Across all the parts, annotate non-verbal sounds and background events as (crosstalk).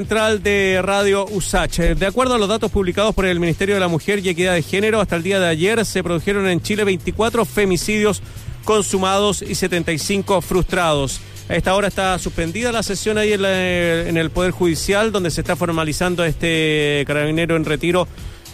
Central de Radio USACH. De acuerdo a los datos publicados por el Ministerio de la Mujer y Equidad de Género, hasta el día de ayer se produjeron en Chile 24 femicidios consumados y 75 frustrados. A esta hora está suspendida la sesión ahí en, el Poder Judicial, donde se está formalizando este carabinero en retiro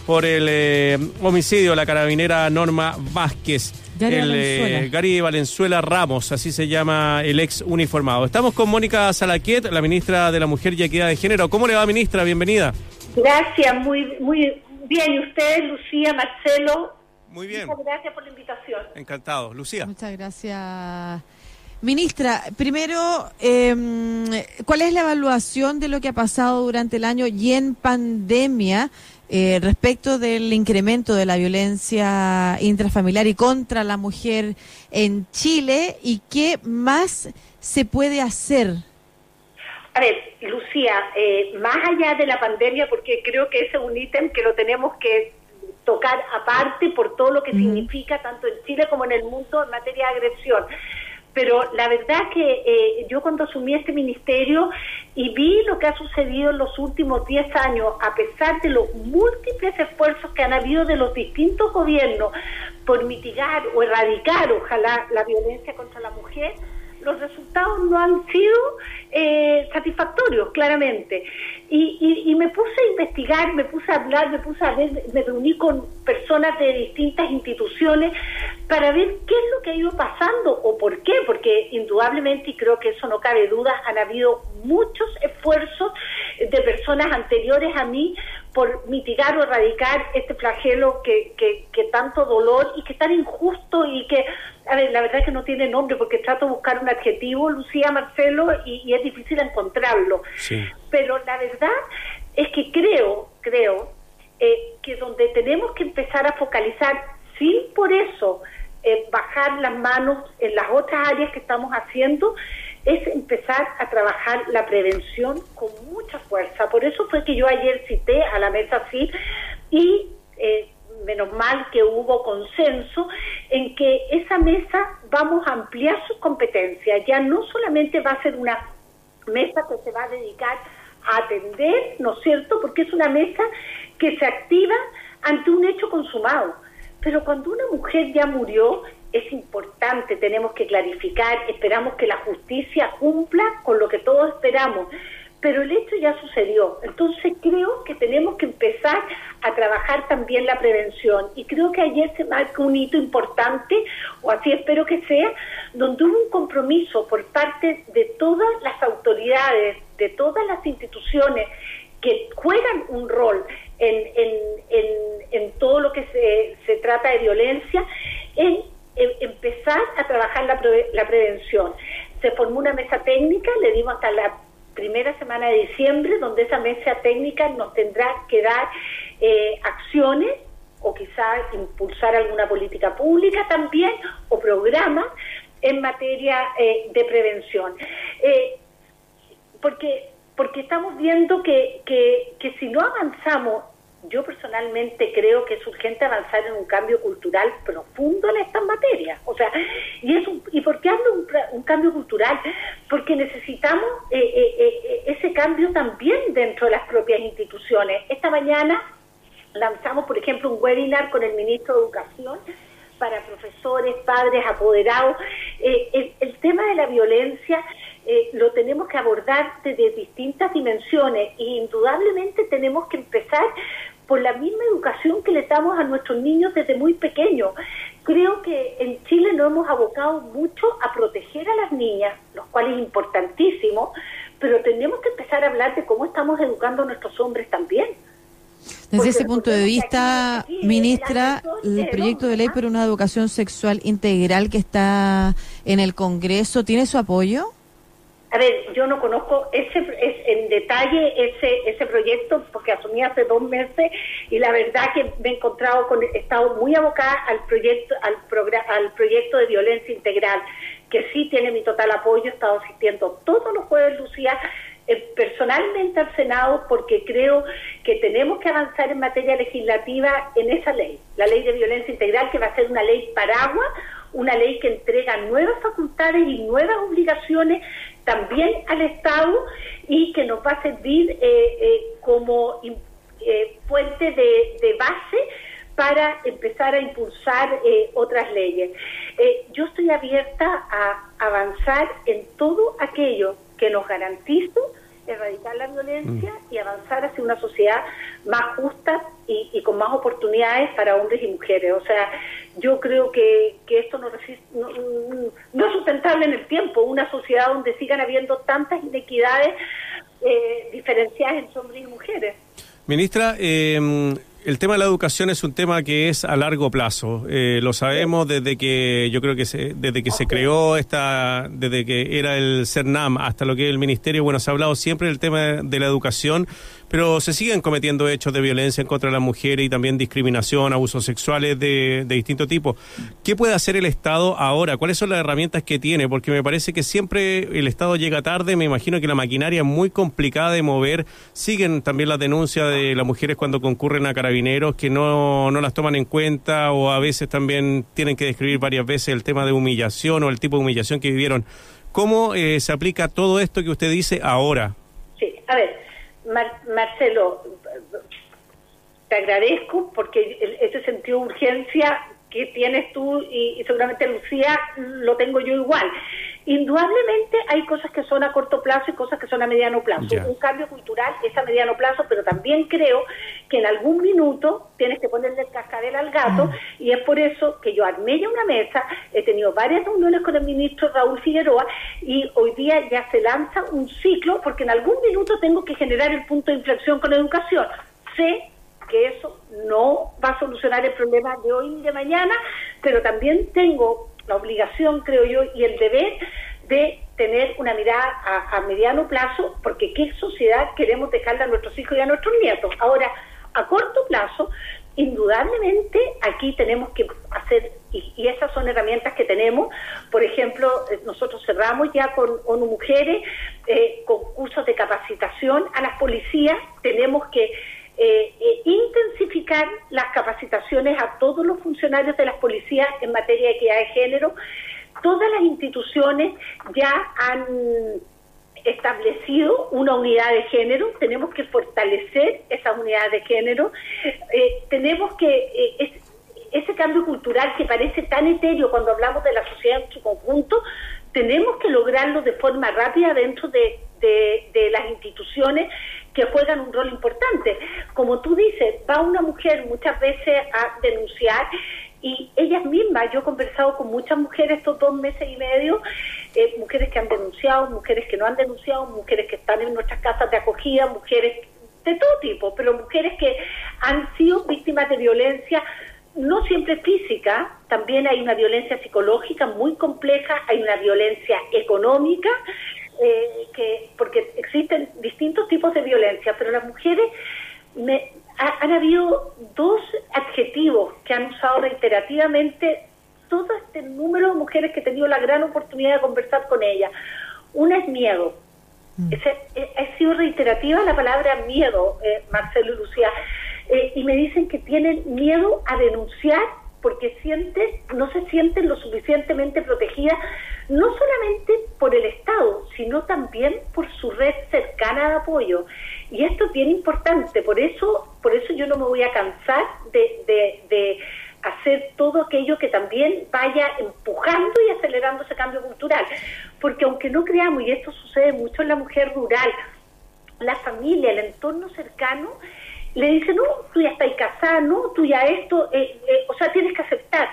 por el eh, homicidio la carabinera Norma Vázquez. Gary el, Valenzuela. eh, Gary Valenzuela Ramos, así se llama el ex uniformado. Estamos con Mónica Salaquiet, la ministra de la Mujer y Equidad de Género. ¿Cómo le va, ministra? Bienvenida. Gracias, muy, muy bien. ¿Y ustedes, Lucía, Marcelo? Muy bien. Muchas gracias por la invitación. Encantado. Lucía. Muchas gracias. Ministra, primero, eh, ¿cuál es la evaluación de lo que ha pasado durante el año y en pandemia eh, respecto del incremento de la violencia intrafamiliar y contra la mujer en Chile y qué más se puede hacer? A ver, Lucía, eh, más allá de la pandemia, porque creo que ese es un ítem que lo tenemos que tocar aparte por todo lo que significa tanto en Chile como en el mundo en materia de agresión. Pero la verdad que eh, yo cuando asumí este ministerio y vi lo que ha sucedido en los últimos 10 años, a pesar de los múltiples esfuerzos que han habido de los distintos gobiernos por mitigar o erradicar, ojalá, la violencia contra la mujer, los resultados no han sido eh, satisfactorios, claramente. Y, y, y, me puse a investigar, me puse a hablar, me puse a ver, me reuní con personas de distintas instituciones para ver qué es lo que ha ido pasando o por qué, porque indudablemente, y creo que eso no cabe duda, han habido muchos esfuerzos de personas anteriores a mí por mitigar o erradicar este flagelo que, que, que tanto dolor y que tan injusto y que, a ver, la verdad es que no tiene nombre porque trato de buscar un adjetivo, Lucía, Marcelo, y, y es difícil encontrarlo. Sí. Pero la verdad es que creo, creo, eh, que donde tenemos que empezar a focalizar, sin por eso eh, bajar las manos en las otras áreas que estamos haciendo, es empezar a trabajar la prevención con mucha fuerza. Por eso fue que yo ayer cité a la mesa CIR y eh, menos mal que hubo consenso en que esa mesa vamos a ampliar sus competencias. Ya no solamente va a ser una mesa que se va a dedicar a atender, ¿no es cierto? Porque es una mesa que se activa ante un hecho consumado. Pero cuando una mujer ya murió, es importante, tenemos que clarificar, esperamos que la justicia cumpla con lo que todos esperamos, pero el hecho ya sucedió. Entonces creo que tenemos que empezar a trabajar también la prevención y creo que ayer se marca un hito importante, o así espero que sea, donde hubo un compromiso por parte de todas las autoridades, de todas las instituciones que juegan un rol en, en, en, en todo lo que se, se trata de violencia, en empezar a trabajar la, pre la, prevención. Se formó una mesa técnica, le dimos hasta la primera semana de diciembre, donde esa mesa técnica nos tendrá que dar eh, acciones o quizás impulsar alguna política pública también o programas en materia eh, de prevención. Eh, porque, porque estamos viendo que, que, que si no avanzamos yo personalmente creo que es urgente avanzar en un cambio cultural profundo en estas materias. O sea, y es un, y por qué hablo un, un cambio cultural? Porque necesitamos eh, eh, eh, ese cambio también dentro de las propias instituciones. Esta mañana lanzamos, por ejemplo, un webinar con el ministro de Educación para profesores, padres, apoderados. el, el tema de la violencia eh, lo tenemos que abordar desde distintas dimensiones e indudablemente tenemos que empezar por la misma educación que le damos a nuestros niños desde muy pequeños. Creo que en Chile nos hemos abocado mucho a proteger a las niñas, lo cual es importantísimo, pero tenemos que empezar a hablar de cómo estamos educando a nuestros hombres también. Desde ese punto de vista, aquí, ministra, el, el proyecto de ley por una educación sexual integral que está en el Congreso, ¿tiene su apoyo? A ver, yo no conozco ese es, en detalle ese ese proyecto porque asumí hace dos meses y la verdad que me he encontrado con he estado muy abocada al proyecto al programa al proyecto de violencia integral que sí tiene mi total apoyo he estado asistiendo todos los jueves Lucía eh, personalmente al Senado porque creo que tenemos que avanzar en materia legislativa en esa ley la ley de violencia integral que va a ser una ley paraguas una ley que entrega nuevas facultades y nuevas obligaciones también al Estado y que nos va a servir eh, eh, como eh, fuente de, base para empezar a impulsar otras leyes. yo estoy abierta a avanzar en todo aquello que nos garantice erradicar la violencia mm. y avanzar hacia una sociedad más justa y, con más oportunidades para hombres y mujeres. O sea, yo creo que, esto no, no, es sustentable en el tiempo, una sociedad donde sigan habiendo tantas inequidades eh, diferenciadas entre hombres y mujeres. Ministra, eh, el tema de la educación es un tema que es a largo plazo. Eh, lo sabemos desde que yo creo que se, desde que se creó esta, desde que era el CERNAM hasta lo que es el ministerio. Bueno, se ha hablado siempre del tema de la educación, pero se siguen cometiendo hechos de violencia en contra de las mujeres y también discriminación, abusos sexuales de, de distinto tipo. ¿Qué puede hacer el Estado ahora? ¿Cuáles son las herramientas que tiene? Porque me parece que siempre el Estado llega tarde. Me imagino que la maquinaria es muy complicada de mover. Siguen también las denuncias de las mujeres cuando concurren a carabineros que no, no las toman en cuenta o a veces también tienen que describir varias veces el tema de humillación o el tipo de humillación que vivieron. ¿Cómo eh, se aplica todo esto que usted dice ahora? Sí, a ver, Marcelo, te agradezco porque ese sentido de urgencia que tienes tú y, seguramente Lucía lo tengo yo igual. Indudablemente hay cosas que son a corto plazo y cosas que son a mediano plazo. Un cambio cultural es a mediano plazo, pero también creo que en algún minuto tienes que ponerle el cascabel al gato mm. y es por eso que yo armé ya una mesa, he tenido varias reuniones con el ministro Raúl Figueroa y hoy día ya se lanza un ciclo porque en algún minuto tengo que generar el punto de inflexión con educación. Sé que eso no va a solucionar el problema de hoy y de mañana, pero también tengo la obligación, creo yo, y el deber de tener una mirada a, mediano plazo, porque qué sociedad queremos dejarle a nuestros hijos y a nuestros nietos. Ahora, a corto plazo, indudablemente aquí tenemos que hacer, y, esas son herramientas que tenemos, por ejemplo, eh, nosotros cerramos ya con ONU Mujeres, eh, con cursos de capacitación a las policías, tenemos que eh, eh, intensificar las capacitaciones a todos los funcionarios de las policías en materia de equidad de género. Todas las instituciones ya han establecido una unidad de género, tenemos que fortalecer esa unidad de género, eh, tenemos que, ese cambio cultural que parece tan etéreo cuando hablamos de la sociedad en su conjunto, tenemos que lograrlo de forma rápida dentro de, de las instituciones que juegan un rol importante. Como tú dices, va una mujer muchas veces a denunciar y ellas mismas, yo he conversado con muchas mujeres estos dos meses y medio, eh, mujeres que han denunciado, mujeres que no han denunciado, mujeres que están en nuestras casas de acogida, mujeres de todo tipo, pero mujeres que han sido víctimas de violencia, no siempre física, también hay una violencia psicológica muy compleja, hay una violencia económica eh, que porque existen distintos tipos de violencia, pero las mujeres me, han habido dos adjetivos que han usado reiterativamente todo este número de mujeres que he tenido la gran oportunidad de conversar con ellas. Una es miedo. Mm. Eh, ha sido reiterativa la palabra miedo, eh, Marcelo y Lucía, eh, y me dicen que tienen miedo a denunciar porque sienten, no se sienten lo suficientemente protegidas, no solamente por el Estado, sino también por su red cercana de apoyo. Y esto es bien importante, por eso, por eso yo no me voy a cansar de, de, hacer todo aquello que también vaya empujando y acelerando ese cambio cultural. Porque aunque no creamos, y esto sucede mucho en la mujer rural, la familia, el entorno cercano, le dice, no, tú ya estás casada, no, tú ya esto, eh, eh, o sea, tienes que aceptar.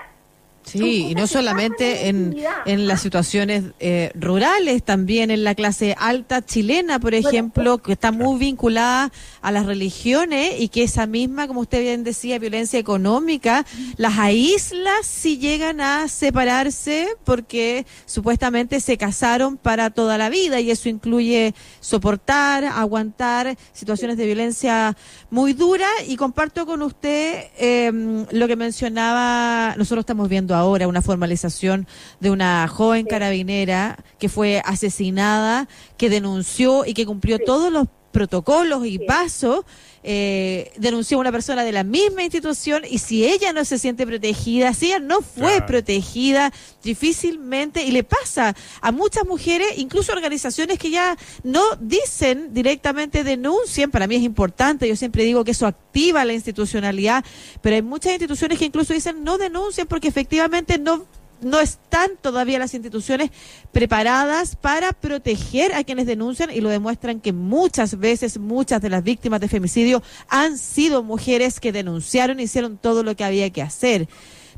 Sí, y no solamente en, en las situaciones eh, rurales, también en la clase alta chilena, por ejemplo, que está muy vinculada a las religiones y que esa misma, como usted bien decía, violencia económica, las aísla si llegan a separarse porque supuestamente se casaron para toda la vida y eso incluye soportar, aguantar situaciones de violencia muy duras y comparto con usted em, lo que mencionaba, nosotros estamos viendo ahora una formalización de una joven carabinera que fue asesinada, que denunció y que cumplió todos los protocolos y pasos, eh, denunció a una persona de la misma institución y si ella no se siente protegida, si ella no fue protegida, difícilmente, y le pasa a muchas mujeres, incluso organizaciones que ya no dicen directamente denuncien, para mí es importante, yo siempre digo que eso activa la institucionalidad, pero hay muchas instituciones que incluso dicen no denuncien porque efectivamente no no están todavía las instituciones preparadas para proteger a quienes denuncian y lo demuestran que muchas veces muchas de las víctimas de femicidio han sido mujeres que denunciaron y hicieron todo lo que había que hacer.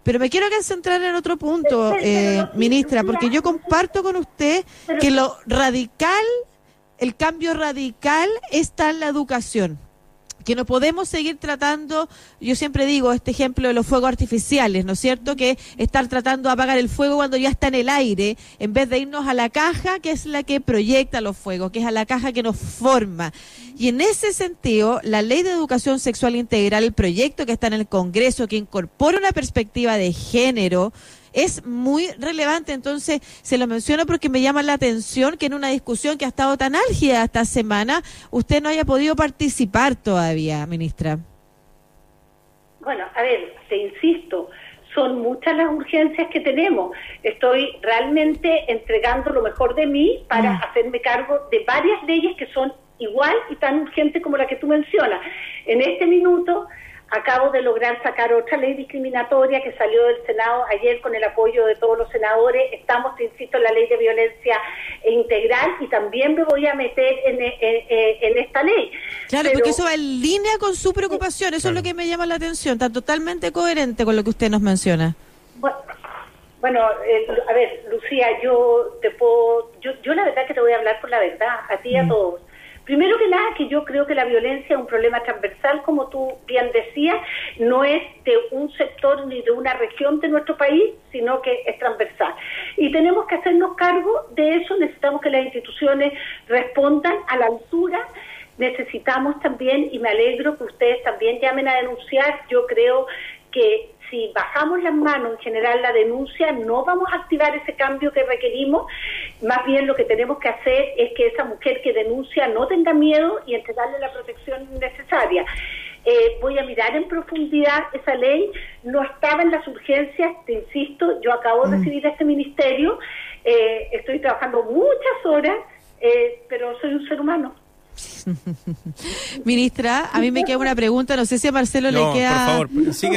Pero me quiero concentrar en otro punto, eh, ministra, porque yo comparto con usted que lo radical, el cambio radical está en la educación que no podemos seguir tratando, yo siempre digo este ejemplo de los fuegos artificiales, ¿no es cierto? Que estar tratando de apagar el fuego cuando ya está en el aire, en vez de irnos a la caja que es la que proyecta los fuegos, que es a la caja que nos forma. Y en ese sentido, la ley de educación sexual integral, el proyecto que está en el Congreso, que incorpora una perspectiva de género, es muy relevante. Entonces, se lo menciono porque me llama la atención que en una discusión que ha estado tan álgida esta semana, usted no haya podido participar todavía, ministra. Bueno, a ver, te insisto, son muchas las urgencias que tenemos. Estoy realmente entregando lo mejor de mí para mm. hacerme cargo de varias leyes que son igual y tan urgentes como la que tú mencionas. En este minuto Acabo de lograr sacar otra ley discriminatoria que salió del Senado ayer con el apoyo de todos los senadores. Estamos, te insisto, en la ley de violencia integral y también me voy a meter en, en, esta ley. Claro, porque eso va en línea con su preocupación. Eso es lo que me llama la atención. Está totalmente coherente con lo que usted nos menciona. Bueno, a ver, Lucía, yo te puedo, yo, yo la verdad que te voy a hablar por la verdad, a ti y a mm. todos. Primero que nada, que yo creo que la violencia es un problema transversal, como tú bien decías, no es de un sector ni de una región de nuestro país, sino que es transversal. Y tenemos que hacernos cargo de eso, necesitamos que las instituciones respondan a la altura necesitamos también, y me alegro que ustedes también llamen a denunciar, yo creo que si bajamos las manos en general la denuncia, no vamos a activar ese cambio que requerimos. Más bien lo que tenemos que hacer es que esa mujer que denuncia no tenga miedo y entregarle la protección necesaria. Eh, voy a mirar en profundidad esa ley. No estaba en las urgencias, te insisto, yo acabo de mm. recibir este ministerio, eh, estoy trabajando muchas horas, eh, pero soy un ser humano (laughs) Ministra, a mí me queda una pregunta, no sé si a Marcelo le queda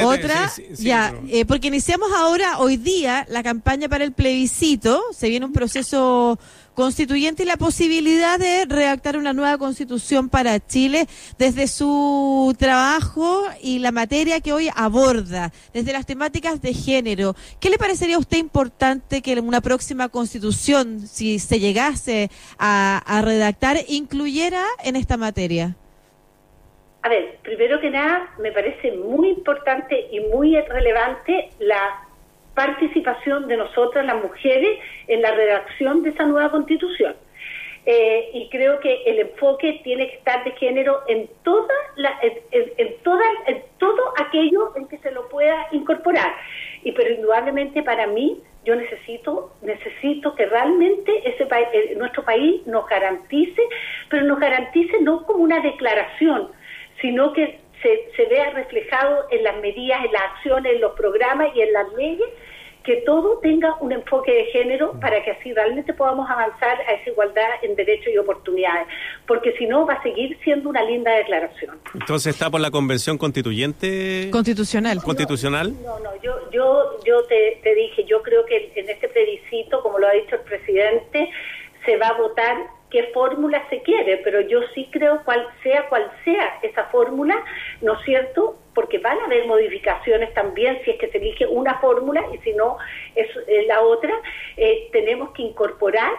otra. ya, eh, porque iniciamos ahora, hoy día, la campaña para el plebiscito, se viene un proceso constituyente y la posibilidad de redactar una nueva constitución para Chile desde su trabajo y la materia que hoy aborda, desde las temáticas de género. ¿Qué le parecería a usted importante que en una próxima constitución, si se llegase a, a redactar, incluyera en esta materia? A ver, primero que nada, me parece muy importante y muy relevante la participación de nosotras las mujeres en la redacción de esa nueva constitución. Eh, y creo que el enfoque tiene que estar de género en toda la, en, toda, en todo aquello en que se lo pueda incorporar. Y pero indudablemente para mí yo necesito necesito que realmente ese eh, nuestro país nos garantice, pero nos garantice no como una declaración, sino que se, se vea reflejado en las medidas, en las acciones, en los programas y en las leyes que todo tenga un enfoque de género para que así realmente podamos avanzar a esa igualdad en derechos y oportunidades, porque si no va a seguir siendo una linda declaración. Entonces está por la convención constituyente constitucional. Constitucional. No, no, yo yo yo te, te dije, yo creo que en este plebiscito, como lo ha dicho el presidente, se va a votar qué fórmula se quiere, pero yo sí creo cual sea cual sea esa fórmula, ¿no es cierto? Porque van a haber modificaciones también si es que se elige una fórmula y si no es la otra, eh, tenemos que incorporar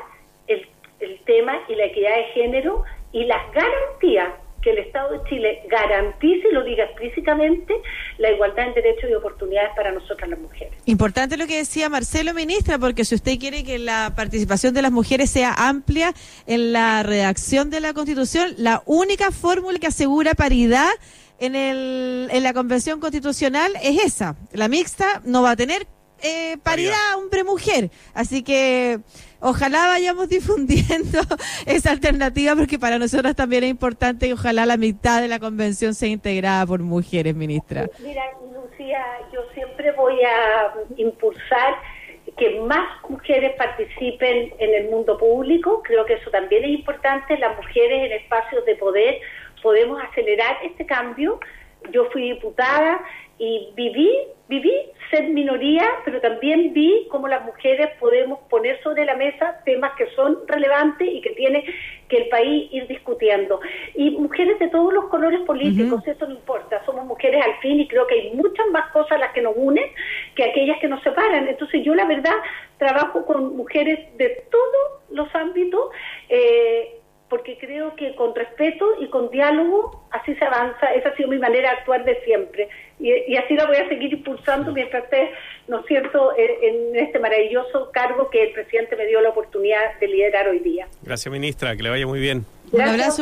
el, el tema y la equidad de género y las garantías que el Estado de Chile garantice y lo diga explícitamente la igualdad en derechos y oportunidades para nosotras las mujeres. Importante lo que decía Marcelo, ministra, porque si usted quiere que la participación de las mujeres sea amplia en la redacción de la Constitución, la única fórmula que asegura paridad en, el, en la Convención Constitucional es esa. La mixta no va a tener eh, paridad hombre-mujer. Así que ojalá vayamos difundiendo (laughs) esa alternativa porque para nosotros también es importante y ojalá la mitad de la convención sea integrada por mujeres, ministra. Mira, Lucía, yo siempre voy a impulsar que más mujeres participen en el mundo público, creo que eso también es importante, las mujeres en espacios de poder podemos acelerar este cambio. Yo fui diputada y viví, viví ser minoría, pero también vi cómo las mujeres podemos poner sobre la mesa temas que son relevantes y que tiene que el país ir discutiendo. Y mujeres de todos los colores políticos, eso no importa, somos mujeres al fin y creo que hay muchas más cosas las que nos unen que aquellas que nos separan. Entonces yo la verdad trabajo con mujeres de todos los ámbitos. Eh, porque creo que con respeto y con diálogo así se avanza. Esa ha sido mi manera de actuar de siempre. Y, así la voy a seguir impulsando mientras esté, ¿no es cierto?, en, este maravilloso cargo que el presidente me dio la oportunidad de liderar hoy día. Gracias, ministra. Que le vaya muy bien. Un abrazo.